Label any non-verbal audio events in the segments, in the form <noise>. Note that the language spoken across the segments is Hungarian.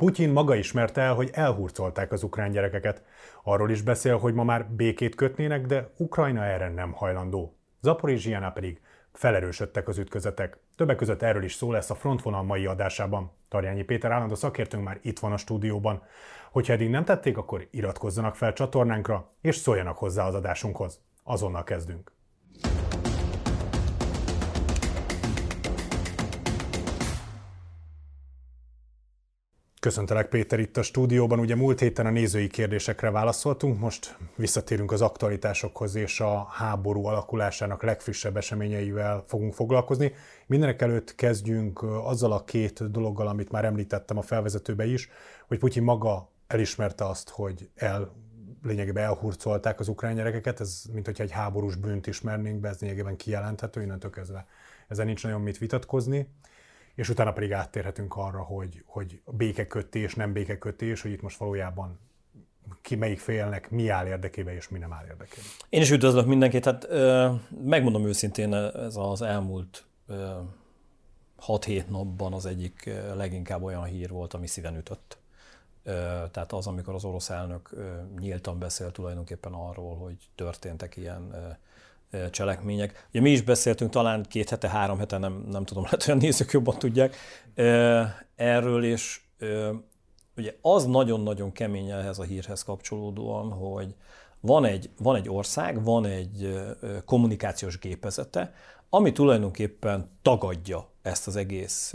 Putyin maga ismerte el, hogy elhurcolták az ukrán gyerekeket. Arról is beszél, hogy ma már békét kötnének, de Ukrajna erre nem hajlandó. Zaporizsiánál pedig felerősödtek az ütközetek. Többek között erről is szó lesz a frontvonal mai adásában. Tarjányi Péter állandó szakértőnk már itt van a stúdióban. Hogyha eddig nem tették, akkor iratkozzanak fel csatornánkra, és szóljanak hozzá az adásunkhoz. Azonnal kezdünk. Köszöntelek Péter itt a stúdióban. Ugye múlt héten a nézői kérdésekre válaszoltunk, most visszatérünk az aktualitásokhoz és a háború alakulásának legfrissebb eseményeivel fogunk foglalkozni. Mindenek előtt kezdjünk azzal a két dologgal, amit már említettem a felvezetőbe is, hogy Putyin maga elismerte azt, hogy el lényegében elhurcolták az ukrán gyerekeket, ez mint hogyha egy háborús bűnt ismernénk be, ez lényegében kijelenthető, innentől kezdve ezen nincs nagyon mit vitatkozni és utána pedig áttérhetünk arra, hogy, hogy békekötés, nem békekötés, hogy itt most valójában ki melyik félnek mi áll érdekébe és mi nem áll érdekébe. Én is üdvözlök mindenkit. Hát megmondom őszintén, ez az elmúlt 6-7 napban az egyik leginkább olyan hír volt, ami szíven ütött. Tehát az, amikor az orosz elnök nyíltan beszél tulajdonképpen arról, hogy történtek ilyen cselekmények. Ugye mi is beszéltünk talán két hete, három hete, nem, nem tudom, <laughs> lehet olyan nézők jobban tudják erről, és ugye az nagyon-nagyon kemény ehhez a hírhez kapcsolódóan, hogy van egy, van egy ország, van egy kommunikációs gépezete, ami tulajdonképpen tagadja ezt az egész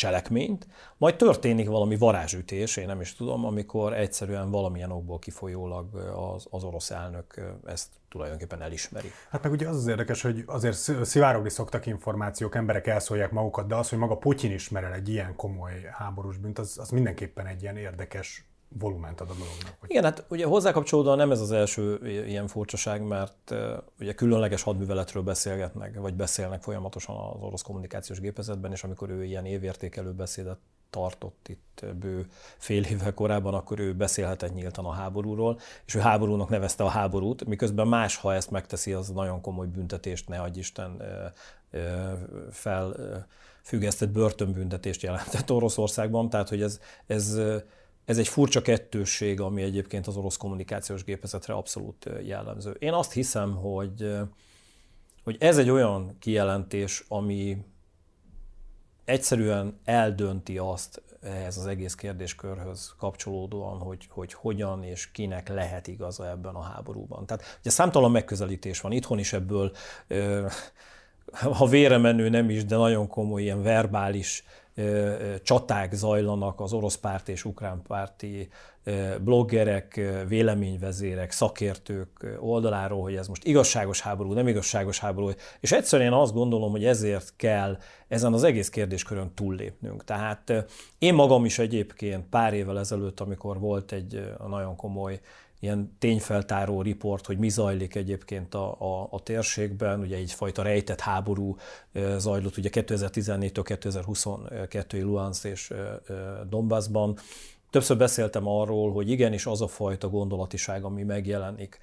cselekményt, majd történik valami varázsütés, én nem is tudom, amikor egyszerűen valamilyen okból kifolyólag az, az orosz elnök ezt tulajdonképpen elismeri. Hát meg ugye az az érdekes, hogy azért szivárogni szoktak információk, emberek elszólják magukat, de az, hogy maga Putyin ismer el egy ilyen komoly háborús bűnt, az, az mindenképpen egy ilyen érdekes volument ad a dolognak. Hogy... Igen, hát ugye hozzákapcsolódóan nem ez az első ilyen furcsaság, mert ugye különleges hadműveletről beszélgetnek, vagy beszélnek folyamatosan az orosz kommunikációs gépezetben, és amikor ő ilyen évértékelő beszédet tartott itt bő fél évvel korábban, akkor ő beszélhetett nyíltan a háborúról, és ő háborúnak nevezte a háborút, miközben más, ha ezt megteszi, az nagyon komoly büntetést, ne adj Isten, fel függesztett börtönbüntetést jelentett Oroszországban, tehát hogy ez, ez ez egy furcsa kettősség, ami egyébként az orosz kommunikációs gépezetre abszolút jellemző. Én azt hiszem, hogy, hogy ez egy olyan kijelentés, ami egyszerűen eldönti azt ehhez az egész kérdéskörhöz kapcsolódóan, hogy, hogy hogyan és kinek lehet igaza ebben a háborúban. Tehát ugye számtalan megközelítés van, itthon is ebből, <laughs> ha vére menő nem is, de nagyon komoly ilyen verbális csaták zajlanak az orosz párt és ukrán párti bloggerek, véleményvezérek, szakértők oldaláról, hogy ez most igazságos háború, nem igazságos háború, és egyszerűen azt gondolom, hogy ezért kell ezen az egész kérdéskörön túllépnünk. Tehát én magam is egyébként pár évvel ezelőtt, amikor volt egy nagyon komoly ilyen tényfeltáró riport, hogy mi zajlik egyébként a, a, a térségben, ugye egyfajta rejtett háború zajlott ugye 2014-től 2022 Luhansk és Donbassban. Többször beszéltem arról, hogy igenis az a fajta gondolatiság, ami megjelenik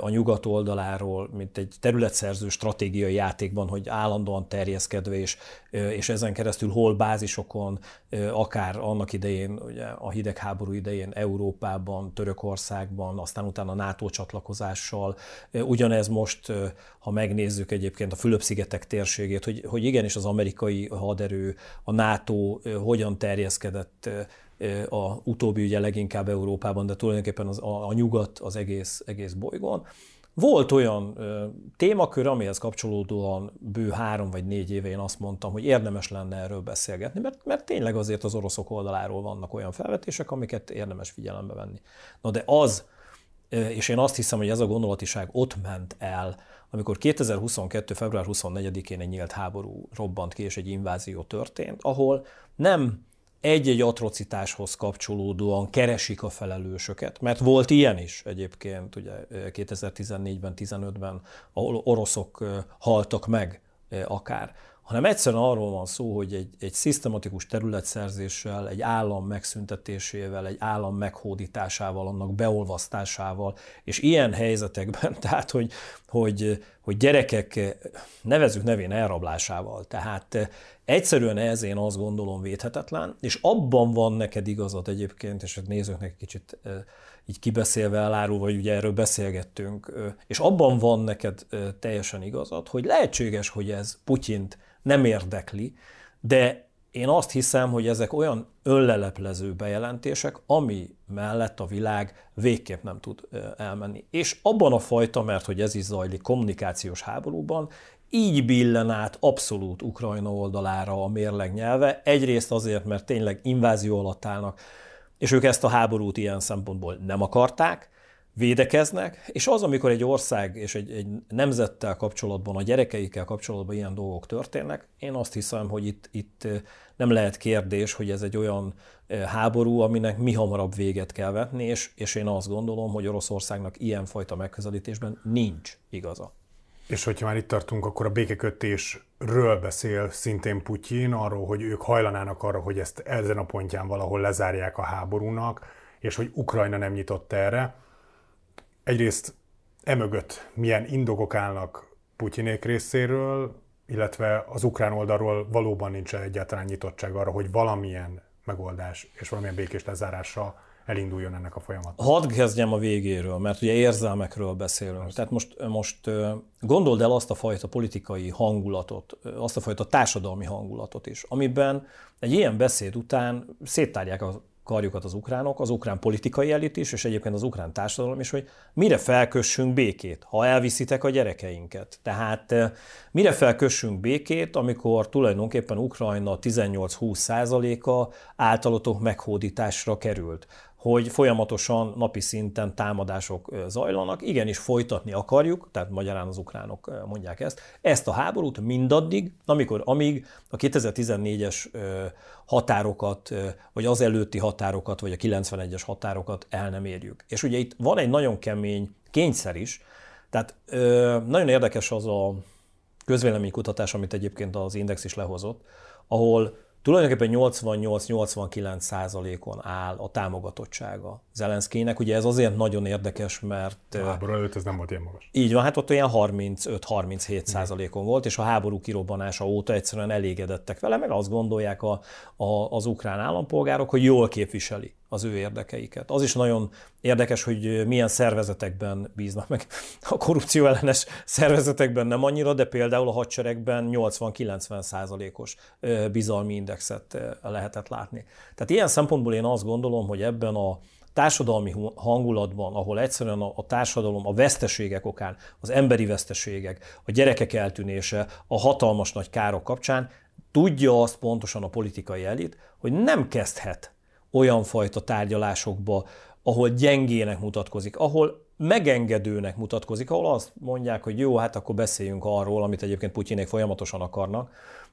a nyugat oldaláról, mint egy területszerző stratégiai játékban, hogy állandóan terjeszkedve, és, és ezen keresztül hol bázisokon, akár annak idején, ugye a hidegháború idején Európában, Törökországban, aztán utána NATO csatlakozással. Ugyanez most, ha megnézzük egyébként a Fülöp-szigetek térségét, hogy, hogy igenis az amerikai haderő, a NATO hogyan terjeszkedett a utóbbi ugye leginkább Európában, de tulajdonképpen az, a, a nyugat az egész, egész bolygón. Volt olyan ö, témakör, amihez kapcsolódóan bő három vagy négy éve én azt mondtam, hogy érdemes lenne erről beszélgetni, mert, mert tényleg azért az oroszok oldaláról vannak olyan felvetések, amiket érdemes figyelembe venni. Na de az, és én azt hiszem, hogy ez a gondolatiság ott ment el, amikor 2022. február 24-én egy nyílt háború robbant ki, és egy invázió történt, ahol nem egy-egy atrocitáshoz kapcsolódóan keresik a felelősöket, mert volt ilyen is egyébként, ugye 2014-ben, 15-ben, ahol oroszok haltak meg akár, hanem egyszerűen arról van szó, hogy egy, egy szisztematikus területszerzéssel, egy állam megszüntetésével, egy állam meghódításával, annak beolvasztásával, és ilyen helyzetekben, <laughs> tehát hogy, hogy, hogy gyerekek nevezük nevén elrablásával, tehát Egyszerűen ez én azt gondolom védhetetlen, és abban van neked igazat egyébként, és a nézőknek kicsit így kibeszélve elárulva, vagy ugye erről beszélgettünk, és abban van neked teljesen igazad, hogy lehetséges, hogy ez Putyint nem érdekli, de én azt hiszem, hogy ezek olyan önleleplező bejelentések, ami mellett a világ végképp nem tud elmenni. És abban a fajta, mert hogy ez is zajlik kommunikációs háborúban, így billen át abszolút Ukrajna oldalára a mérleg nyelve. Egyrészt azért, mert tényleg invázió alatt állnak, és ők ezt a háborút ilyen szempontból nem akarták, védekeznek, és az, amikor egy ország és egy, egy nemzettel kapcsolatban, a gyerekeikkel kapcsolatban ilyen dolgok történnek, én azt hiszem, hogy itt, itt nem lehet kérdés, hogy ez egy olyan háború, aminek mi hamarabb véget kell vetni, és, és én azt gondolom, hogy Oroszországnak ilyenfajta megközelítésben nincs igaza. És hogyha már itt tartunk, akkor a békekötésről beszél szintén Putyin, arról, hogy ők hajlanának arra, hogy ezt ezen a pontján valahol lezárják a háborúnak, és hogy Ukrajna nem nyitott erre. Egyrészt emögött milyen indokok állnak Putyinék részéről, illetve az ukrán oldalról valóban nincs egyáltalán nyitottság arra, hogy valamilyen megoldás és valamilyen békés lezárása elinduljon ennek a folyamat. Hadd kezdjem a végéről, mert ugye érzelmekről beszélünk. Persze. Tehát most, most gondold el azt a fajta politikai hangulatot, azt a fajta társadalmi hangulatot is, amiben egy ilyen beszéd után széttárják a karjukat az ukránok, az ukrán politikai elit is, és egyébként az ukrán társadalom is, hogy mire felkössünk békét, ha elviszitek a gyerekeinket. Tehát mire felkössünk békét, amikor tulajdonképpen Ukrajna 18-20 százaléka általatok meghódításra került hogy folyamatosan napi szinten támadások zajlanak. Igenis folytatni akarjuk, tehát magyarán az ukránok mondják ezt, ezt a háborút mindaddig, amikor, amíg a 2014-es határokat, vagy az előtti határokat, vagy a 91-es határokat el nem érjük. És ugye itt van egy nagyon kemény kényszer is, tehát nagyon érdekes az a közvéleménykutatás, amit egyébként az Index is lehozott, ahol tulajdonképpen 88-89 százalékon áll a támogatottsága Zelenszkének. Ugye ez azért nagyon érdekes, mert... A háború előtt ez nem volt ilyen magas. Így van, hát ott olyan 35-37 százalékon volt, és a háború kirobbanása óta egyszerűen elégedettek vele, meg azt gondolják a, a, az ukrán állampolgárok, hogy jól képviseli az ő érdekeiket. Az is nagyon érdekes, hogy milyen szervezetekben bíznak meg. A korrupció ellenes szervezetekben nem annyira, de például a hadseregben 80-90 százalékos bizalmi indexet lehetett látni. Tehát ilyen szempontból én azt gondolom, hogy ebben a társadalmi hangulatban, ahol egyszerűen a, a társadalom a veszteségek okán, az emberi veszteségek, a gyerekek eltűnése, a hatalmas nagy károk kapcsán tudja azt pontosan a politikai elit, hogy nem kezdhet olyan fajta tárgyalásokba, ahol gyengének mutatkozik, ahol megengedőnek mutatkozik, ahol azt mondják, hogy jó, hát akkor beszéljünk arról, amit egyébként Putyinék folyamatosan akarnak,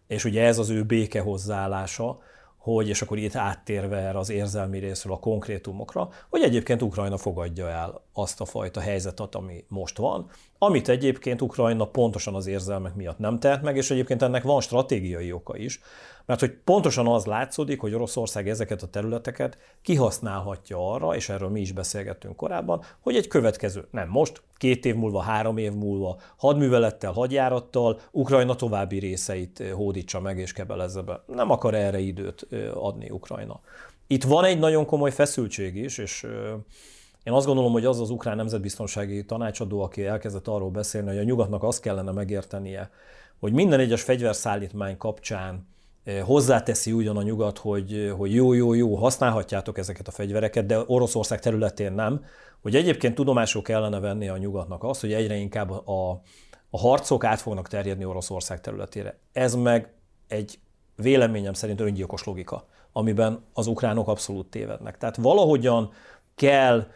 és ugye ez az ő béke hozzáállása, hogy, és akkor itt áttérve erre az érzelmi részről a konkrétumokra, hogy egyébként Ukrajna fogadja el azt a fajta helyzetet, ami most van, amit egyébként Ukrajna pontosan az érzelmek miatt nem tehet meg, és egyébként ennek van stratégiai oka is, mert hogy pontosan az látszódik, hogy Oroszország ezeket a területeket kihasználhatja arra, és erről mi is beszélgettünk korábban, hogy egy következő, nem most, két év múlva, három év múlva hadművelettel, hadjárattal Ukrajna további részeit hódítsa meg és kebelezze be. Nem akar erre időt adni Ukrajna. Itt van egy nagyon komoly feszültség is, és én azt gondolom, hogy az az ukrán nemzetbiztonsági tanácsadó, aki elkezdett arról beszélni, hogy a nyugatnak azt kellene megértenie, hogy minden egyes fegyverszállítmány kapcsán hozzáteszi ugyan a nyugat, hogy, hogy jó, jó, jó, használhatjátok ezeket a fegyvereket, de Oroszország területén nem, hogy egyébként tudomásról kellene venni a nyugatnak azt, hogy egyre inkább a, a harcok át fognak terjedni Oroszország területére. Ez meg egy véleményem szerint öngyilkos logika, amiben az ukránok abszolút tévednek. Tehát valahogyan kell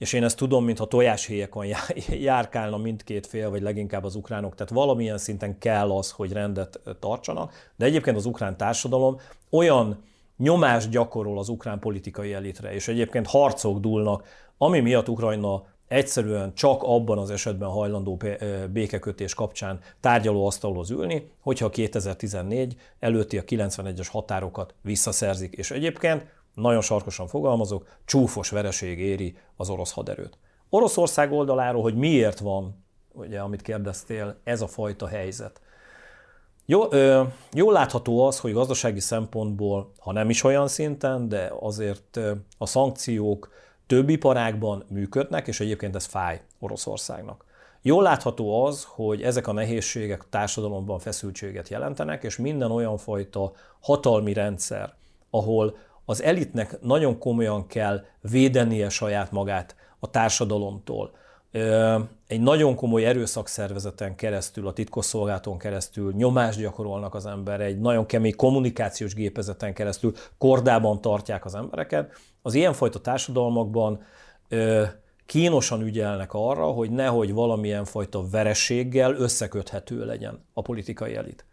és én ezt tudom, mintha tojáshéjekon járkálna mindkét fél, vagy leginkább az ukránok, tehát valamilyen szinten kell az, hogy rendet tartsanak, de egyébként az ukrán társadalom olyan nyomást gyakorol az ukrán politikai elitre, és egyébként harcok dúlnak, ami miatt Ukrajna egyszerűen csak abban az esetben hajlandó békekötés kapcsán tárgyalóasztalhoz ülni, hogyha a 2014 előtti a 91-es határokat visszaszerzik. És egyébként nagyon sarkosan fogalmazok, csúfos vereség éri az orosz haderőt. Oroszország oldaláról, hogy miért van, ugye, amit kérdeztél, ez a fajta helyzet. Jó, jól látható az, hogy gazdasági szempontból, ha nem is olyan szinten, de azért a szankciók több iparágban működnek, és egyébként ez fáj Oroszországnak. Jól látható az, hogy ezek a nehézségek társadalomban feszültséget jelentenek, és minden olyan fajta hatalmi rendszer, ahol az elitnek nagyon komolyan kell védenie saját magát a társadalomtól, egy nagyon komoly erőszakszervezeten keresztül, a titkosszolgálaton keresztül nyomást gyakorolnak az ember, egy nagyon kemény kommunikációs gépezeten keresztül kordában tartják az embereket. Az ilyenfajta társadalmakban kínosan ügyelnek arra, hogy nehogy valamilyen fajta verességgel összeköthető legyen a politikai elit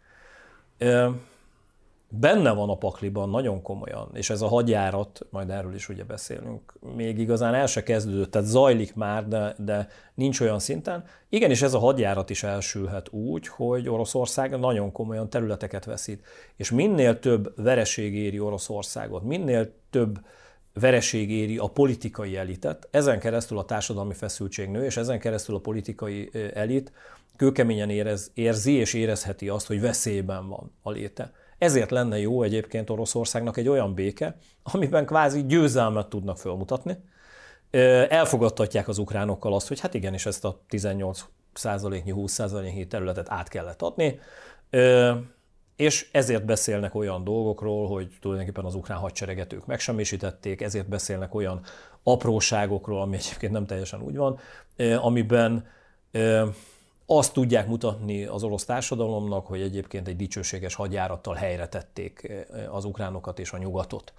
benne van a pakliban nagyon komolyan, és ez a hadjárat, majd erről is ugye beszélünk, még igazán el se kezdődött, tehát zajlik már, de, de nincs olyan szinten. Igen, és ez a hadjárat is elsülhet úgy, hogy Oroszország nagyon komolyan területeket veszít, és minél több vereség éri Oroszországot, minél több vereség éri a politikai elitet, ezen keresztül a társadalmi feszültség nő, és ezen keresztül a politikai elit kőkeményen érez, érzi és érezheti azt, hogy veszélyben van a léte. Ezért lenne jó egyébként Oroszországnak egy olyan béke, amiben kvázi győzelmet tudnak fölmutatni. Elfogadtatják az ukránokkal azt, hogy hát igenis ezt a 18 százaléknyi, 20 százaléknyi területet át kellett adni, és ezért beszélnek olyan dolgokról, hogy tulajdonképpen az ukrán hadsereget ők megsemmisítették, ezért beszélnek olyan apróságokról, ami egyébként nem teljesen úgy van, amiben azt tudják mutatni az orosz társadalomnak, hogy egyébként egy dicsőséges hadjárattal helyre tették eh, az ukránokat és a nyugatot.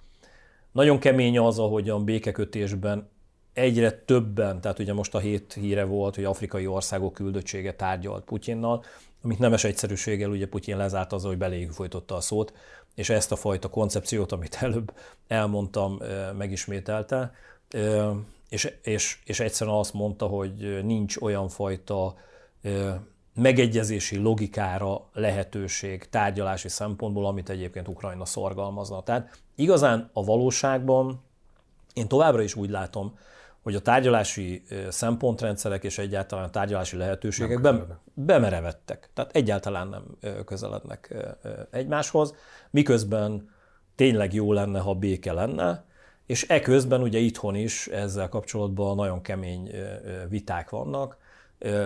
Nagyon kemény az, a békekötésben egyre többen, tehát ugye most a hét híre volt, hogy afrikai országok küldöttsége tárgyalt Putyinnal, amit nemes egyszerűséggel ugye Putyin lezárt azzal, hogy beléjük folytotta a szót, és ezt a fajta koncepciót, amit előbb elmondtam, eh, megismételte, eh, és, és, és egyszerűen azt mondta, hogy nincs olyan fajta megegyezési logikára lehetőség tárgyalási szempontból, amit egyébként Ukrajna szorgalmazna. Tehát igazán a valóságban én továbbra is úgy látom, hogy a tárgyalási szempontrendszerek és egyáltalán a tárgyalási lehetőségek be, bemerevettek. Tehát egyáltalán nem közelednek egymáshoz, miközben tényleg jó lenne, ha béke lenne, és eközben ugye itthon is ezzel kapcsolatban nagyon kemény viták vannak,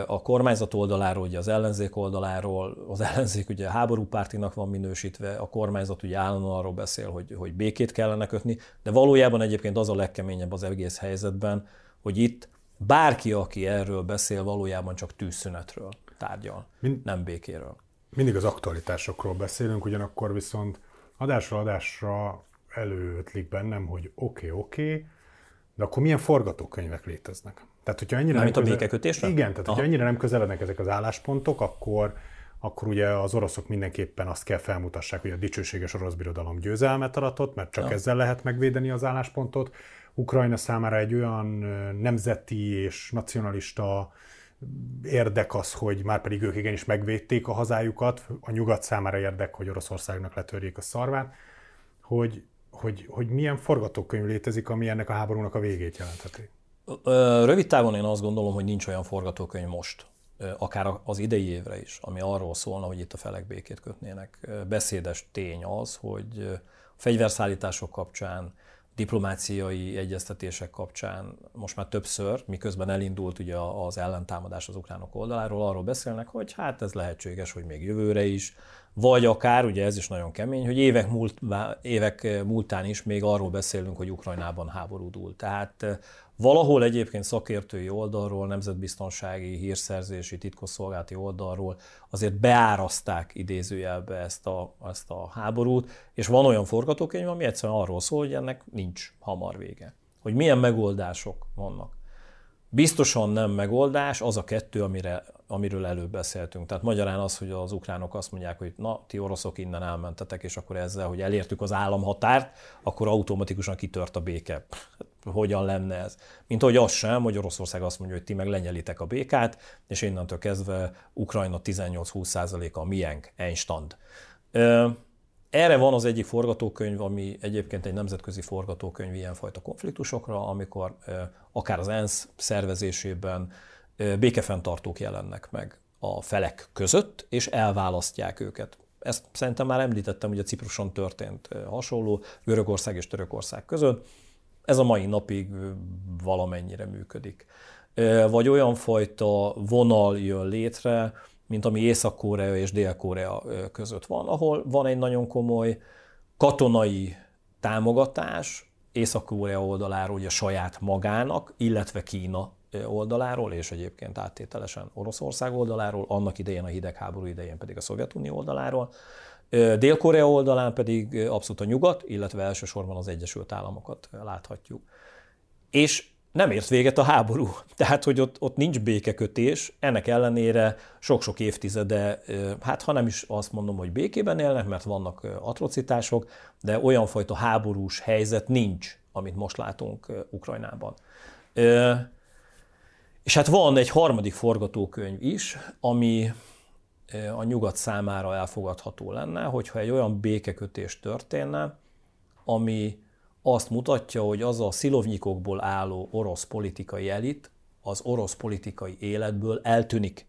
a kormányzat oldaláról, ugye az ellenzék oldaláról, az ellenzék ugye háborúpártinak van minősítve, a kormányzat ugye állandóan arról beszél, hogy, hogy békét kellene kötni, de valójában egyébként az a legkeményebb az egész helyzetben, hogy itt bárki, aki erről beszél, valójában csak tűzszünetről tárgyal, Mind, nem békéről. Mindig az aktualitásokról beszélünk, ugyanakkor viszont adásra adásra előötlik bennem, hogy oké, okay, oké, okay, de akkor milyen forgatókönyvek léteznek? Tehát, hogyha ennyire nem, nem a békekötésre? Igen, tehát Aha. hogyha ennyire nem közelednek ezek az álláspontok, akkor, akkor ugye az oroszok mindenképpen azt kell felmutassák, hogy a dicsőséges orosz birodalom győzelmet aratott, mert csak ja. ezzel lehet megvédeni az álláspontot. Ukrajna számára egy olyan nemzeti és nacionalista érdek az, hogy már pedig ők igenis megvédték a hazájukat, a nyugat számára érdek, hogy Oroszországnak letörjék a szarvát, hogy, hogy, hogy milyen forgatókönyv létezik, ami ennek a háborúnak a végét jelentheti. Rövid távon én azt gondolom, hogy nincs olyan forgatókönyv most, akár az idei évre is, ami arról szólna, hogy itt a felek békét kötnének. Beszédes tény az, hogy a fegyverszállítások kapcsán, diplomáciai egyeztetések kapcsán most már többször, miközben elindult ugye az ellentámadás az ukránok oldaláról, arról beszélnek, hogy hát ez lehetséges, hogy még jövőre is, vagy akár, ugye ez is nagyon kemény, hogy évek, múlt, évek múltán is még arról beszélünk, hogy Ukrajnában háború dúl. Tehát Valahol egyébként szakértői oldalról, nemzetbiztonsági, hírszerzési, titkosszolgálati oldalról azért beáraszták idézőjelbe ezt a, ezt a háborút, és van olyan forgatókönyv, ami egyszerűen arról szól, hogy ennek nincs hamar vége. Hogy milyen megoldások vannak. Biztosan nem megoldás az a kettő, amire, amiről előbb beszéltünk. Tehát magyarán az, hogy az ukránok azt mondják, hogy na, ti oroszok innen elmentetek, és akkor ezzel, hogy elértük az államhatárt, akkor automatikusan kitört a béke hogyan lenne ez. Mint hogy az sem, hogy Oroszország azt mondja, hogy ti meg lenyelitek a békát, és innentől kezdve Ukrajna 18-20%-a a miénk, Einstand. Erre van az egyik forgatókönyv, ami egyébként egy nemzetközi forgatókönyv ilyenfajta konfliktusokra, amikor akár az ENSZ szervezésében békefenntartók jelennek meg a felek között, és elválasztják őket Ezt szerintem már említettem, hogy a Cipruson történt hasonló, Görögország és Törökország között. Ez a mai napig valamennyire működik. Vagy olyan fajta vonal jön létre, mint ami Észak-Korea és Dél-Korea között van, ahol van egy nagyon komoly katonai támogatás Észak-Korea oldaláról ugye saját magának, illetve Kína oldaláról, és egyébként áttételesen Oroszország oldaláról, annak idején a hidegháború idején pedig a Szovjetunió oldaláról. Dél-Korea oldalán pedig abszolút a nyugat, illetve elsősorban az Egyesült Államokat láthatjuk. És nem ért véget a háború. <laughs> Tehát, hogy ott, ott nincs békekötés, ennek ellenére sok-sok évtizede, hát ha nem is azt mondom, hogy békében élnek, mert vannak atrocitások, de olyan fajta háborús helyzet nincs, amit most látunk Ukrajnában. És hát van egy harmadik forgatókönyv is, ami a nyugat számára elfogadható lenne, hogyha egy olyan békekötés történne, ami azt mutatja, hogy az a szilovnyikokból álló orosz politikai elit az orosz politikai életből eltűnik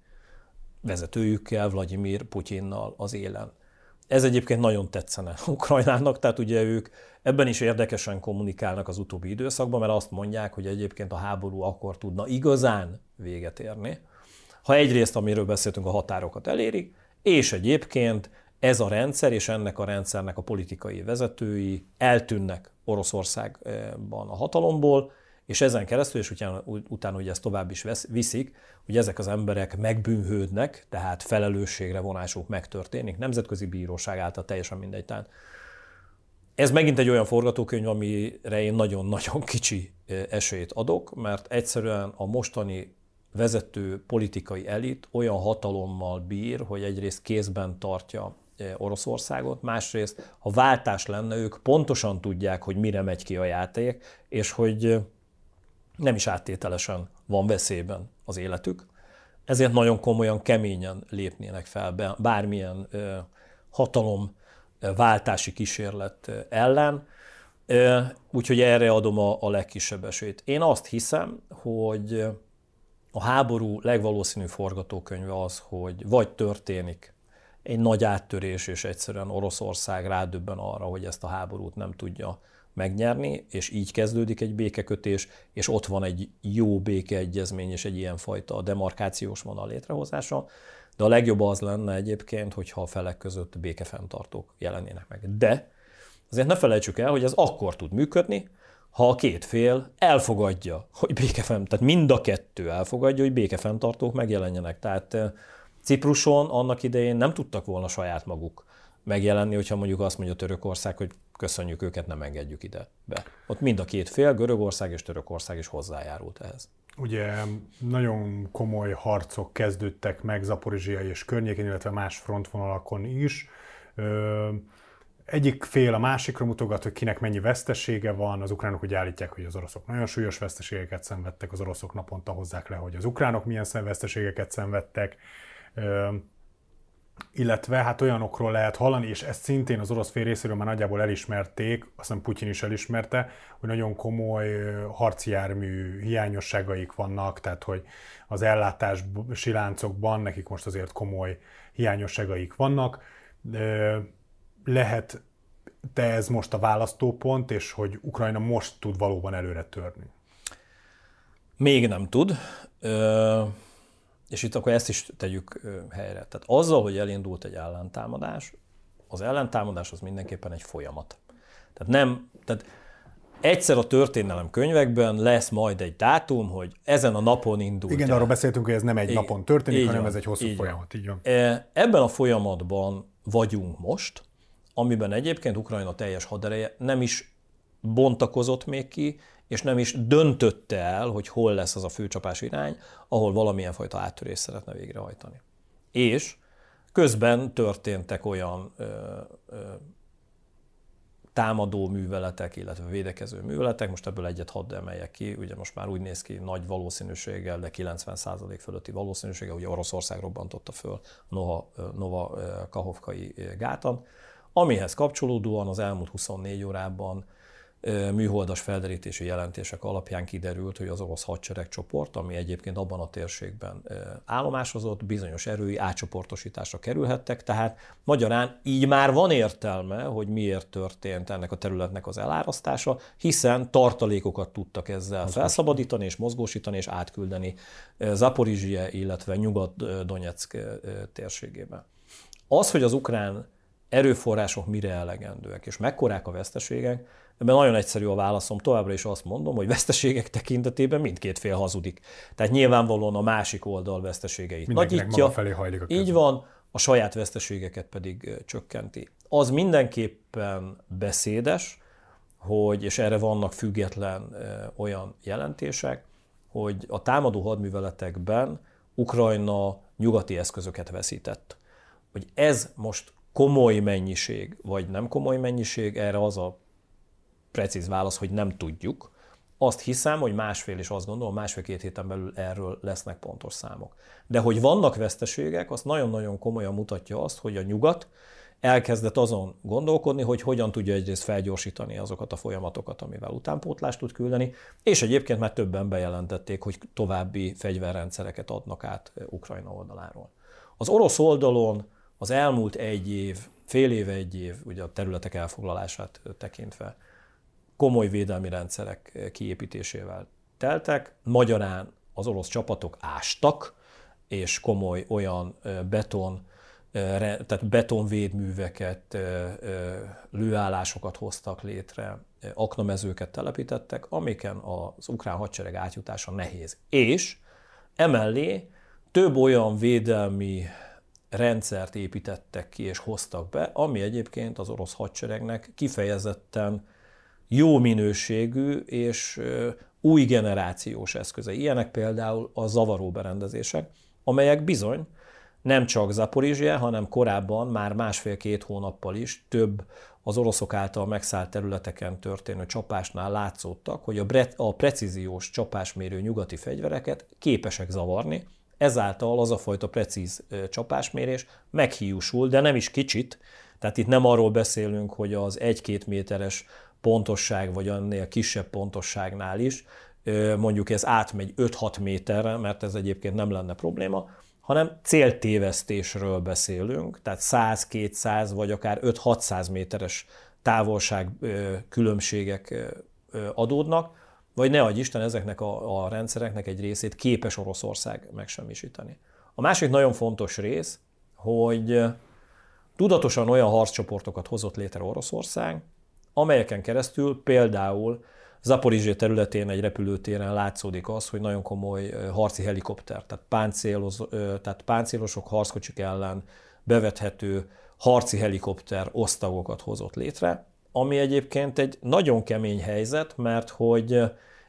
vezetőjükkel, Vladimir Putyinnal az élen. Ez egyébként nagyon tetszene <laughs> Ukrajnának, tehát ugye ők ebben is érdekesen kommunikálnak az utóbbi időszakban, mert azt mondják, hogy egyébként a háború akkor tudna igazán véget érni, ha egyrészt, amiről beszéltünk, a határokat elérik, és egyébként ez a rendszer és ennek a rendszernek a politikai vezetői eltűnnek Oroszországban a hatalomból, és ezen keresztül, és utána, utána hogy ezt tovább is viszik, hogy ezek az emberek megbűnhődnek, tehát felelősségre vonásuk megtörténik, nemzetközi bíróság által teljesen mindegy. Tehát ez megint egy olyan forgatókönyv, amire én nagyon-nagyon <laughs> kicsi esélyt adok, mert egyszerűen a mostani vezető politikai elit olyan hatalommal bír, hogy egyrészt kézben tartja Oroszországot, másrészt, ha váltás lenne, ők pontosan tudják, hogy mire megy ki a játék, és hogy nem is áttételesen van veszélyben az életük, ezért nagyon komolyan, keményen lépnének fel bármilyen hatalom váltási kísérlet ellen, úgyhogy erre adom a, a legkisebb esélyt. Én azt hiszem, hogy a háború legvalószínűbb forgatókönyve az, hogy vagy történik egy nagy áttörés, és egyszerűen Oroszország rádöbben arra, hogy ezt a háborút nem tudja megnyerni, és így kezdődik egy békekötés, és ott van egy jó békeegyezmény és egy ilyenfajta demarkációs vonal létrehozása, de a legjobb az lenne egyébként, hogyha a felek között békefenntartók jelennének meg. De azért ne felejtsük el, hogy ez akkor tud működni, ha a két fél elfogadja, hogy békefent, tehát mind a kettő elfogadja, hogy békefenntartók megjelenjenek. Tehát Cipruson annak idején nem tudtak volna saját maguk megjelenni, hogyha mondjuk azt mondja Törökország, hogy köszönjük őket, nem engedjük ide be. Ott mind a két fél, Görögország és Törökország is hozzájárult ehhez. Ugye nagyon komoly harcok kezdődtek meg Zaporizsia és környékén, illetve más frontvonalakon is. Egyik fél a másikra mutogat, hogy kinek mennyi vesztesége van. Az ukránok ugye állítják, hogy az oroszok nagyon súlyos veszteségeket szenvedtek, az oroszok naponta hozzák le, hogy az ukránok milyen veszteségeket szenvedtek illetve hát olyanokról lehet hallani, és ezt szintén az orosz fél részéről már nagyjából elismerték, azt hiszem Putyin is elismerte, hogy nagyon komoly harci jármű hiányosságaik vannak, tehát hogy az ellátás siláncokban nekik most azért komoly hiányosságaik vannak. Lehet te ez most a választópont, és hogy Ukrajna most tud valóban előre törni? Még nem tud. És itt akkor ezt is tegyük helyre. Tehát azzal, hogy elindult egy ellentámadás, az ellentámadás az mindenképpen egy folyamat. Tehát nem, tehát egyszer a történelem könyvekben lesz majd egy dátum, hogy ezen a napon indult. Igen, el. arról beszéltünk, hogy ez nem egy Igen, napon történik, így hanem van, ez egy hosszú így folyamat. Így van. E, ebben a folyamatban vagyunk most, amiben egyébként Ukrajna teljes hadereje nem is bontakozott még ki, és nem is döntötte el, hogy hol lesz az a főcsapás irány, ahol valamilyen fajta áttörést szeretne végrehajtani. És közben történtek olyan ö, ö, támadó műveletek, illetve védekező műveletek, most ebből egyet hadd emeljek ki, ugye most már úgy néz ki nagy valószínűséggel, de 90% fölötti valószínűséggel, hogy Oroszország robbantotta föl a Nova, Nova Kahovkai gátat, amihez kapcsolódóan az elmúlt 24 órában műholdas felderítési jelentések alapján kiderült, hogy az orosz hadseregcsoport, ami egyébként abban a térségben állomásozott, bizonyos erői átcsoportosításra kerülhettek, tehát magyarán így már van értelme, hogy miért történt ennek a területnek az elárasztása, hiszen tartalékokat tudtak ezzel felszabadítani és mozgósítani és átküldeni Zaporizsie, illetve Nyugat-Donetsk térségébe. Az, hogy az ukrán erőforrások mire elegendőek, és mekkorák a veszteségek, Ebben nagyon egyszerű a válaszom, továbbra is azt mondom, hogy veszteségek tekintetében mindkét fél hazudik. Tehát nyilvánvalóan a másik oldal veszteségeit Mindenkinek nagyítja. felé hajlik a Így van, a saját veszteségeket pedig csökkenti. Az mindenképpen beszédes, hogy, és erre vannak független olyan jelentések, hogy a támadó hadműveletekben Ukrajna nyugati eszközöket veszített. Hogy ez most komoly mennyiség, vagy nem komoly mennyiség, erre az a precíz válasz, hogy nem tudjuk. Azt hiszem, hogy másfél, és azt gondolom, másfél-két héten belül erről lesznek pontos számok. De hogy vannak veszteségek, azt nagyon-nagyon komolyan mutatja azt, hogy a nyugat elkezdett azon gondolkodni, hogy hogyan tudja egyrészt felgyorsítani azokat a folyamatokat, amivel utánpótlást tud küldeni, és egyébként már többen bejelentették, hogy további fegyverrendszereket adnak át Ukrajna oldaláról. Az orosz oldalon az elmúlt egy év, fél éve egy év, ugye a területek elfoglalását tekintve, komoly védelmi rendszerek kiépítésével teltek. Magyarán az orosz csapatok ástak, és komoly olyan beton, tehát betonvédműveket, lőállásokat hoztak létre, aknamezőket telepítettek, amiken az ukrán hadsereg átjutása nehéz. És emellé több olyan védelmi rendszert építettek ki és hoztak be, ami egyébként az orosz hadseregnek kifejezetten jó minőségű és új generációs eszköze. Ilyenek például a zavaró berendezések, amelyek bizony nem csak Zaporizsia, hanem korábban már másfél-két hónappal is több az oroszok által megszállt területeken történő csapásnál látszottak, hogy a, bre- a precíziós csapásmérő nyugati fegyvereket képesek zavarni, ezáltal az a fajta precíz csapásmérés meghiúsul, de nem is kicsit, tehát itt nem arról beszélünk, hogy az 1-2 méteres pontosság, vagy annél kisebb pontosságnál is, mondjuk ez átmegy 5-6 méterre, mert ez egyébként nem lenne probléma, hanem céltévesztésről beszélünk, tehát 100-200 vagy akár 5-600 méteres távolság különbségek adódnak, vagy ne adj Isten, ezeknek a, a rendszereknek egy részét képes Oroszország megsemmisíteni. A másik nagyon fontos rész, hogy tudatosan olyan harccsoportokat hozott létre Oroszország, amelyeken keresztül például Zaporizsé területén egy repülőtéren látszódik az, hogy nagyon komoly harci helikopter, tehát, páncélos, tehát páncélosok, harckocsik ellen bevethető harci helikopter osztagokat hozott létre, ami egyébként egy nagyon kemény helyzet, mert hogy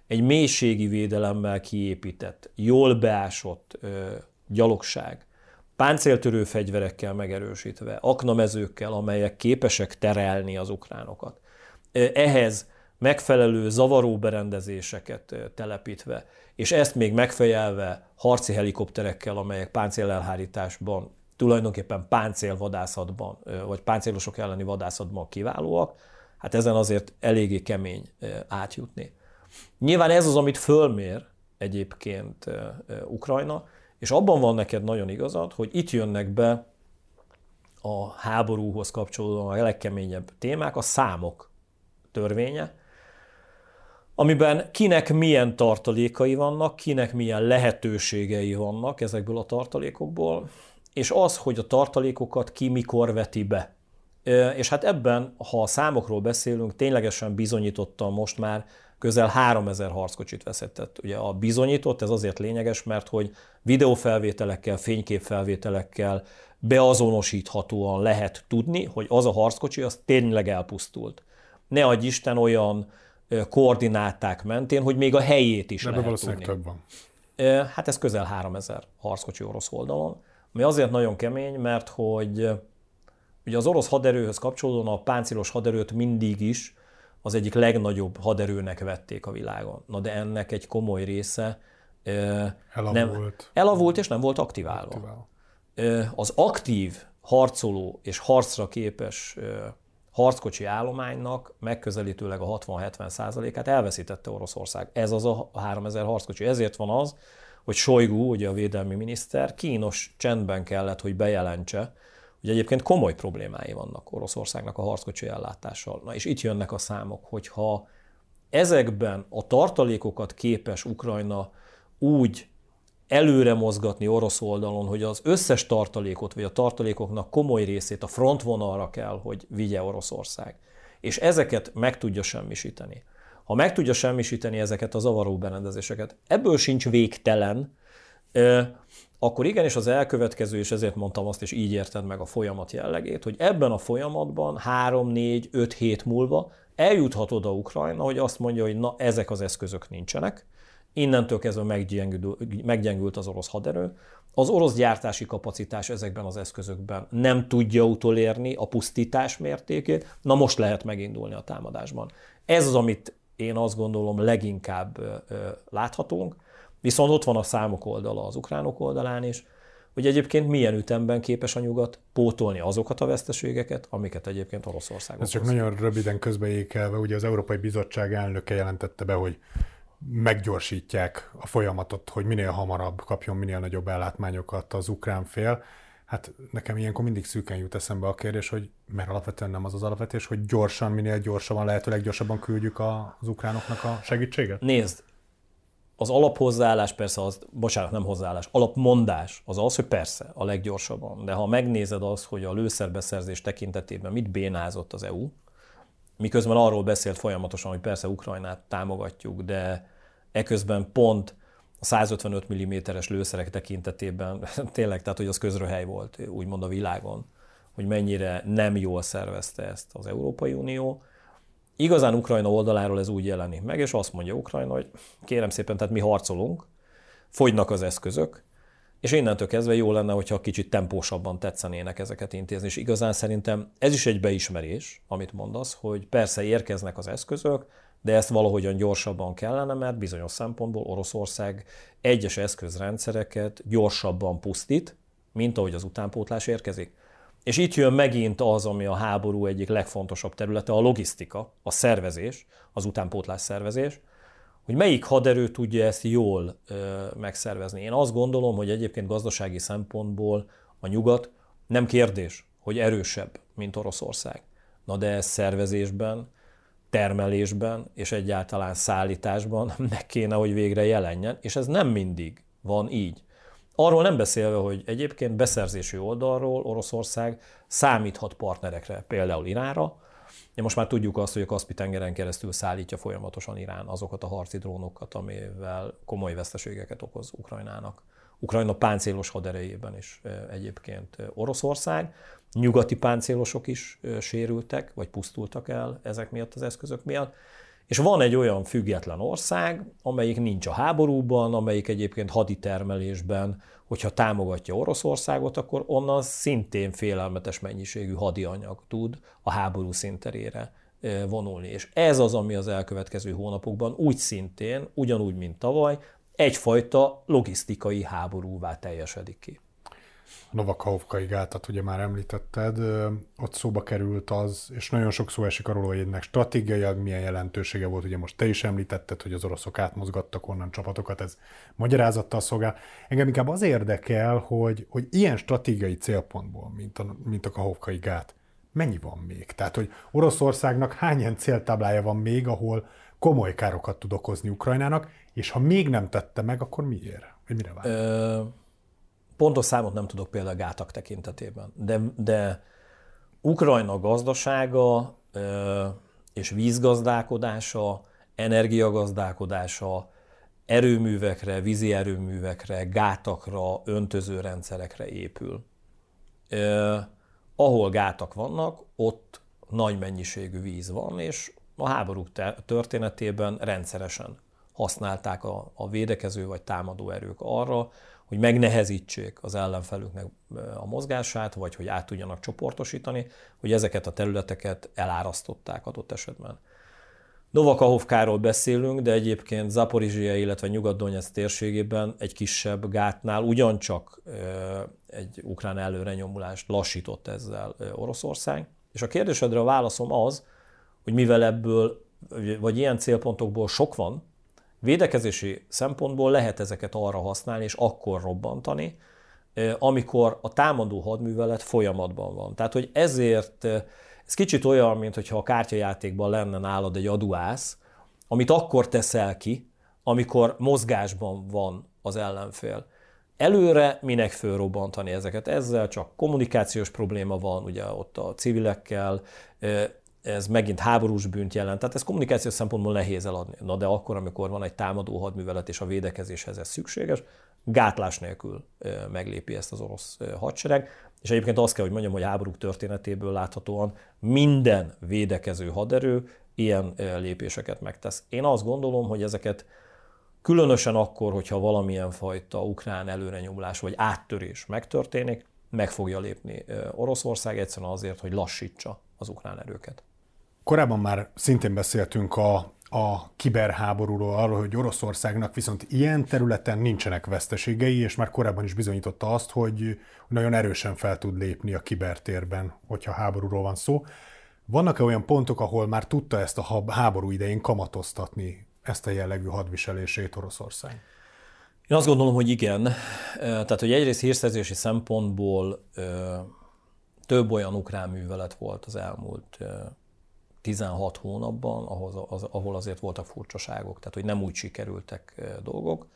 egy mélységi védelemmel kiépített, jól beásott ö, gyalogság, páncéltörő fegyverekkel megerősítve, aknamezőkkel, amelyek képesek terelni az ukránokat, ehhez megfelelő zavaró berendezéseket telepítve, és ezt még megfejelve harci helikopterekkel, amelyek páncélelhárításban, tulajdonképpen páncélvadászatban, vagy páncélosok elleni vadászatban kiválóak, hát ezen azért eléggé kemény átjutni. Nyilván ez az, amit fölmér egyébként Ukrajna, és abban van neked nagyon igazad, hogy itt jönnek be a háborúhoz kapcsolódóan a legkeményebb témák, a számok törvénye, amiben kinek milyen tartalékai vannak, kinek milyen lehetőségei vannak ezekből a tartalékokból, és az, hogy a tartalékokat ki mikor veti be. És hát ebben, ha a számokról beszélünk, ténylegesen bizonyítottan most már közel 3000 harckocsit veszettett. Ugye a bizonyított, ez azért lényeges, mert hogy videófelvételekkel, fényképfelvételekkel beazonosíthatóan lehet tudni, hogy az a harckocsi az tényleg elpusztult ne adj Isten olyan koordináták mentén, hogy még a helyét is De lehet tudni. több van. Hát ez közel 3000 harckocsi orosz oldalon, ami azért nagyon kemény, mert hogy ugye az orosz haderőhöz kapcsolódóan a páncélos haderőt mindig is az egyik legnagyobb haderőnek vették a világon. Na de ennek egy komoly része elavult. Nem, elavult és nem volt aktiválva. Aktivál. Az aktív harcoló és harcra képes harckocsi állománynak megközelítőleg a 60-70 százalékát elveszítette Oroszország. Ez az a 3000 harckocsi. Ezért van az, hogy Sojgu, ugye a védelmi miniszter, kínos csendben kellett, hogy bejelentse, hogy egyébként komoly problémái vannak Oroszországnak a harckocsi ellátással. Na és itt jönnek a számok, hogyha ezekben a tartalékokat képes Ukrajna úgy előre mozgatni orosz oldalon, hogy az összes tartalékot, vagy a tartalékoknak komoly részét a frontvonalra kell, hogy vigye Oroszország. És ezeket meg tudja semmisíteni. Ha meg tudja semmisíteni ezeket a zavaró berendezéseket, ebből sincs végtelen, akkor igenis az elkövetkező, és ezért mondtam azt, és így érted meg a folyamat jellegét, hogy ebben a folyamatban 3, 4, 5 hét múlva eljuthat oda Ukrajna, hogy azt mondja, hogy na, ezek az eszközök nincsenek, innentől kezdve meggyengült, az orosz haderő, az orosz gyártási kapacitás ezekben az eszközökben nem tudja utolérni a pusztítás mértékét, na most lehet megindulni a támadásban. Ez az, amit én azt gondolom leginkább láthatunk, viszont ott van a számok oldala az ukránok oldalán is, hogy egyébként milyen ütemben képes a nyugat pótolni azokat a veszteségeket, amiket egyébként Oroszország Ez csak nagyon röviden közbeékelve, ugye az Európai Bizottság elnöke jelentette be, hogy meggyorsítják a folyamatot, hogy minél hamarabb kapjon minél nagyobb ellátmányokat az ukrán fél. Hát nekem ilyenkor mindig szűken jut eszembe a kérdés, hogy mert alapvetően nem az az alapvetés, hogy gyorsan, minél gyorsabban, lehetőleg gyorsabban küldjük az ukránoknak a segítséget? Nézd, az alaphozzáállás persze az, bocsánat, nem hozzáállás, alapmondás az az, hogy persze, a leggyorsabban. De ha megnézed azt, hogy a lőszerbeszerzés tekintetében mit bénázott az EU, miközben arról beszélt folyamatosan, hogy persze Ukrajnát támogatjuk, de eközben pont a 155 mm-es lőszerek tekintetében <laughs> tényleg, tehát hogy az közröhely volt, úgymond a világon, hogy mennyire nem jól szervezte ezt az Európai Unió. Igazán Ukrajna oldaláról ez úgy jelenik meg, és azt mondja Ukrajna, hogy kérem szépen, tehát mi harcolunk, fogynak az eszközök, és innentől kezdve jó lenne, hogyha kicsit tempósabban tetszenének ezeket intézni. És igazán szerintem ez is egy beismerés, amit mondasz, hogy persze érkeznek az eszközök, de ezt valahogyan gyorsabban kellene, mert bizonyos szempontból Oroszország egyes eszközrendszereket gyorsabban pusztít, mint ahogy az utánpótlás érkezik. És itt jön megint az, ami a háború egyik legfontosabb területe, a logisztika, a szervezés, az utánpótlás szervezés, hogy melyik haderő tudja ezt jól ö, megszervezni. Én azt gondolom, hogy egyébként gazdasági szempontból a nyugat nem kérdés, hogy erősebb, mint Oroszország. Na de ez szervezésben, termelésben és egyáltalán szállításban <laughs> meg kéne, hogy végre jelenjen, és ez nem mindig van így. Arról nem beszélve, hogy egyébként beszerzési oldalról Oroszország számíthat partnerekre, például Iránra, Ja, most már tudjuk azt, hogy a Kaspi-tengeren keresztül szállítja folyamatosan Irán azokat a harci drónokat, amivel komoly veszteségeket okoz Ukrajnának. Ukrajna páncélos haderejében is egyébként Oroszország. Nyugati páncélosok is sérültek, vagy pusztultak el ezek miatt az eszközök miatt. És van egy olyan független ország, amelyik nincs a háborúban, amelyik egyébként haditermelésben, hogyha támogatja Oroszországot, akkor onnan szintén félelmetes mennyiségű hadianyag tud a háború szinterére vonulni. És ez az, ami az elkövetkező hónapokban úgy szintén, ugyanúgy, mint tavaly, egyfajta logisztikai háborúvá teljesedik ki. Novakahovkai gátat ugye már említetted, ott szóba került az, és nagyon sok szó esik arról, hogy ennek stratégiailag milyen jelentősége volt, ugye most te is említetted, hogy az oroszok átmozgattak onnan csapatokat, ez magyarázattal szolgál. Engem inkább az érdekel, hogy, hogy ilyen stratégiai célpontból, mint a, mint a Kahovkai gát, mennyi van még? Tehát, hogy Oroszországnak hány ilyen céltáblája van még, ahol komoly károkat tud okozni Ukrajnának, és ha még nem tette meg, akkor miért? Vagy mire vár? Pontos számot nem tudok például gátak tekintetében, de, de Ukrajna gazdasága és vízgazdálkodása, energiagazdálkodása erőművekre, vízi erőművekre, gátakra, öntözőrendszerekre épül. ahol gátak vannak, ott nagy mennyiségű víz van, és a háborúk történetében rendszeresen használták a, a védekező vagy támadó erők arra, hogy megnehezítsék az ellenfelüknek a mozgását, vagy hogy át tudjanak csoportosítani, hogy ezeket a területeket elárasztották adott esetben. Novakahovkáról beszélünk, de egyébként Zaporizsia, illetve nyugat térségében egy kisebb gátnál ugyancsak egy ukrán előrenyomulást lassított ezzel Oroszország, És a kérdésedre a válaszom az, hogy mivel ebből, vagy ilyen célpontokból sok van, védekezési szempontból lehet ezeket arra használni, és akkor robbantani, amikor a támadó hadművelet folyamatban van. Tehát, hogy ezért ez kicsit olyan, mint hogyha a kártyajátékban lenne nálad egy aduász, amit akkor teszel ki, amikor mozgásban van az ellenfél. Előre minek fölrobbantani ezeket? Ezzel csak kommunikációs probléma van, ugye ott a civilekkel, ez megint háborús bűnt jelent, tehát ez kommunikációs szempontból nehéz eladni. Na de akkor, amikor van egy támadó hadművelet és a védekezéshez ez szükséges, gátlás nélkül meglépi ezt az orosz hadsereg. És egyébként azt kell, hogy mondjam, hogy háborúk történetéből láthatóan minden védekező haderő ilyen lépéseket megtesz. Én azt gondolom, hogy ezeket különösen akkor, hogyha valamilyen fajta ukrán előrenyomulás vagy áttörés megtörténik, meg fogja lépni Oroszország egyszerűen azért, hogy lassítsa az ukrán erőket. Korábban már szintén beszéltünk a a kiberháborúról, arról, hogy Oroszországnak viszont ilyen területen nincsenek veszteségei, és már korábban is bizonyította azt, hogy nagyon erősen fel tud lépni a kibertérben, hogyha háborúról van szó. Vannak-e olyan pontok, ahol már tudta ezt a háború idején kamatoztatni ezt a jellegű hadviselését Oroszország? Én azt gondolom, hogy igen. Tehát, hogy egyrészt hírszerzési szempontból több olyan ukrán művelet volt az elmúlt 16 hónapban, ahol, az, ahol azért voltak furcsaságok, tehát hogy nem úgy sikerültek dolgok,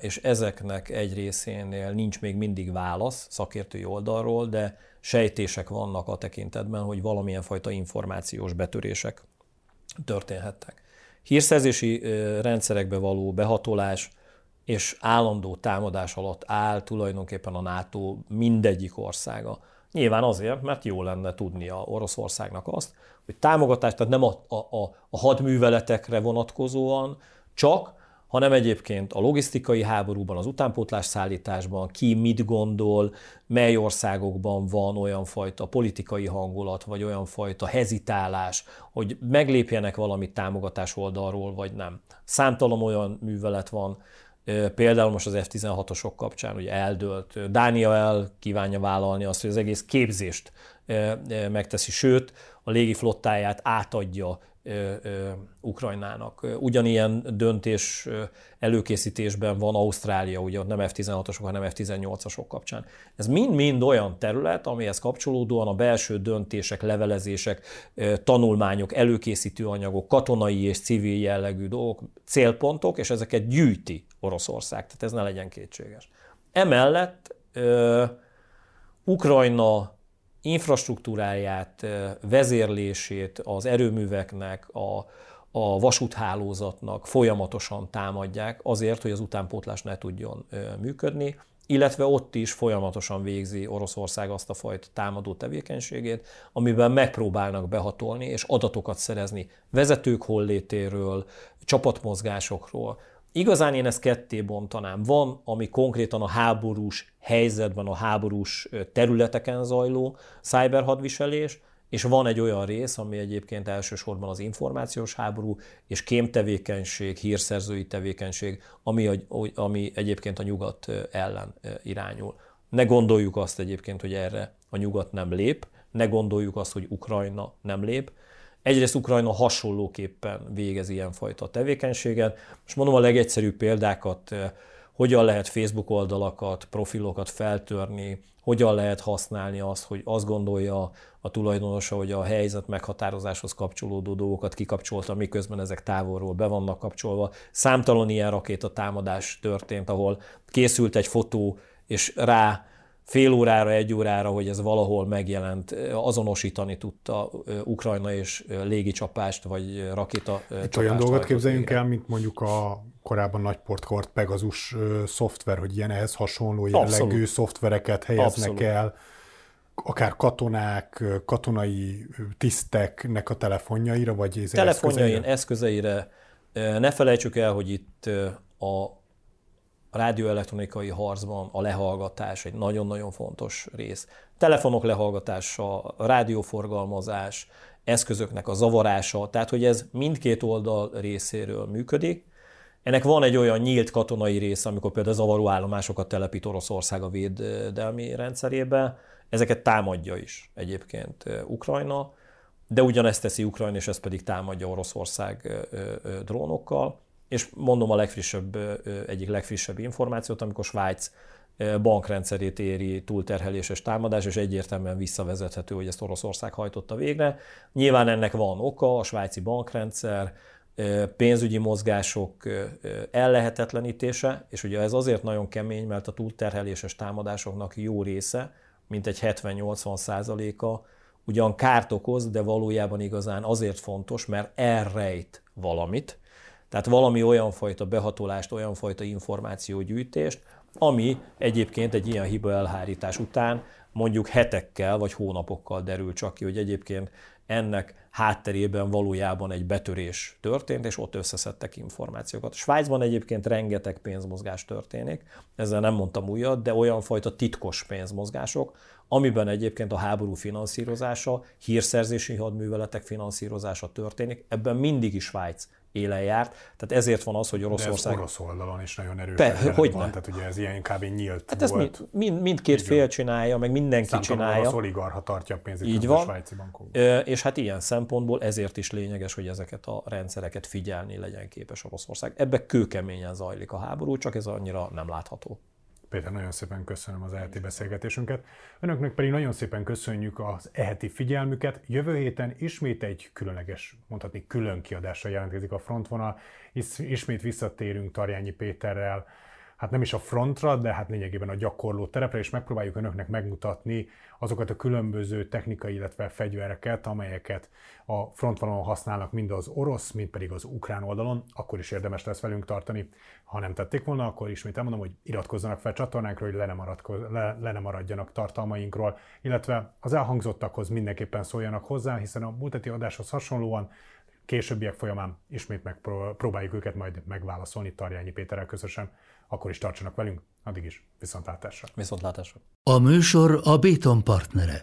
és ezeknek egy részénél nincs még mindig válasz szakértői oldalról, de sejtések vannak a tekintetben, hogy valamilyen fajta információs betörések történhettek. Hírszerzési rendszerekbe való behatolás és állandó támadás alatt áll tulajdonképpen a NATO mindegyik országa. Nyilván azért, mert jó lenne tudnia Oroszországnak azt, hogy támogatás, tehát nem a, a, a hadműveletekre vonatkozóan csak, hanem egyébként a logisztikai háborúban, az utánpótlás szállításban, ki mit gondol, mely országokban van olyan fajta politikai hangulat, vagy olyan fajta hezitálás, hogy meglépjenek valamit támogatás oldalról, vagy nem. Számtalan olyan művelet van, Például most az F-16-osok kapcsán ugye eldőlt. Dánia el kívánja vállalni azt, hogy az egész képzést megteszi, sőt, a légiflottáját átadja Ukrajnának. Ugyanilyen döntés előkészítésben van Ausztrália, ugye nem F-16-osok, hanem F-18-asok kapcsán. Ez mind-mind olyan terület, amihez kapcsolódóan a belső döntések, levelezések, tanulmányok, előkészítő anyagok, katonai és civil jellegű dolgok, célpontok, és ezeket gyűjti Oroszország, tehát ez ne legyen kétséges. Emellett Ukrajna infrastruktúráját, vezérlését az erőműveknek, a, a vasúthálózatnak folyamatosan támadják azért, hogy az utánpótlás ne tudjon működni, illetve ott is folyamatosan végzi Oroszország azt a fajta támadó tevékenységét, amiben megpróbálnak behatolni és adatokat szerezni vezetők hollétéről, csapatmozgásokról, Igazán én ezt ketté bontanám. Van, ami konkrétan a háborús helyzetben, a háborús területeken zajló cyberhadviselés, és van egy olyan rész, ami egyébként elsősorban az információs háború és kémtevékenység, hírszerzői tevékenység, ami, ami egyébként a nyugat ellen irányul. Ne gondoljuk azt egyébként, hogy erre a nyugat nem lép, ne gondoljuk azt, hogy Ukrajna nem lép, Egyrészt Ukrajna hasonlóképpen végez ilyenfajta tevékenységet. Most mondom a legegyszerűbb példákat, eh, hogyan lehet Facebook oldalakat, profilokat feltörni, hogyan lehet használni azt, hogy azt gondolja a tulajdonosa, hogy a helyzet meghatározáshoz kapcsolódó dolgokat kikapcsolta, miközben ezek távolról be vannak kapcsolva. Számtalan ilyen rakéta támadás történt, ahol készült egy fotó, és rá fél órára, egy órára, hogy ez valahol megjelent, azonosítani tudta Ukrajna és légicsapást, vagy rakéta Itt olyan dolgot képzeljünk el, mint mondjuk a korábban nagy portkort Pegasus szoftver, hogy ilyen ehhez hasonló jellegű Abszolút. szoftvereket helyeznek Abszolút. el, akár katonák, katonai tiszteknek a telefonjaira, vagy Telefonjain, eszközeire. eszközeire. Ne felejtsük el, hogy itt a rádióelektronikai harcban a lehallgatás egy nagyon-nagyon fontos rész. Telefonok lehallgatása, rádióforgalmazás, eszközöknek a zavarása, tehát hogy ez mindkét oldal részéről működik, Ennek van egy olyan nyílt katonai része, amikor például zavaró állomásokat telepít Oroszország a védelmi rendszerébe, ezeket támadja is egyébként Ukrajna, de ugyanezt teszi Ukrajna, és ezt pedig támadja Oroszország drónokkal. És mondom a legfrissebb, egyik legfrissebb információt, amikor Svájc bankrendszerét éri túlterheléses támadás, és egyértelműen visszavezethető, hogy ezt Oroszország hajtotta végre. Nyilván ennek van oka, a svájci bankrendszer, pénzügyi mozgások ellehetetlenítése, és ugye ez azért nagyon kemény, mert a túlterheléses támadásoknak jó része, mint egy 70-80 százaléka, ugyan kárt okoz, de valójában igazán azért fontos, mert elrejt valamit, tehát valami olyan fajta behatolást, olyan fajta információgyűjtést, ami egyébként egy ilyen hiba elhárítás után mondjuk hetekkel vagy hónapokkal derül csak ki, hogy egyébként ennek hátterében valójában egy betörés történt, és ott összeszedtek információkat. Svájcban egyébként rengeteg pénzmozgás történik, ezzel nem mondtam újat, de olyan fajta titkos pénzmozgások, amiben egyébként a háború finanszírozása, hírszerzési hadműveletek finanszírozása történik, ebben mindig is Svájc élen járt. Tehát ezért van az, hogy Oroszország... De ez orosz oldalon is nagyon erős. Pe, hogy van, tehát ugye ez ilyen kb. nyílt hát volt. Ez mind, mind, mindkét Igen. fél csinálja, meg mindenki Számtalan csinálja. orosz oligarha tartja a pénzét Így van. a svájci bankokban. És hát ilyen szempontból ezért is lényeges, hogy ezeket a rendszereket figyelni legyen képes Oroszország. Ebbe kőkeményen zajlik a háború, csak ez annyira nem látható. Péter, nagyon szépen köszönöm az eheti beszélgetésünket. Önöknek pedig nagyon szépen köszönjük az eheti figyelmüket. Jövő héten ismét egy különleges, mondhatni külön kiadásra jelentkezik a frontvonal. Ismét visszatérünk Tarjányi Péterrel hát nem is a frontra, de hát lényegében a gyakorló terepre, és megpróbáljuk önöknek megmutatni azokat a különböző technikai, illetve fegyvereket, amelyeket a frontvonalon használnak mind az orosz, mind pedig az ukrán oldalon, akkor is érdemes lesz velünk tartani. Ha nem tették volna, akkor ismét elmondom, hogy iratkozzanak fel csatornánkra, hogy le ne, le, le ne maradjanak tartalmainkról, illetve az elhangzottakhoz mindenképpen szóljanak hozzá, hiszen a múlt adáshoz hasonlóan későbbiek folyamán ismét megpróbáljuk őket majd megválaszolni Tarjányi Péterrel közösen akkor is tartsanak velünk, addig is viszontlátásra. Viszontlátásra. A műsor a Béton partnere.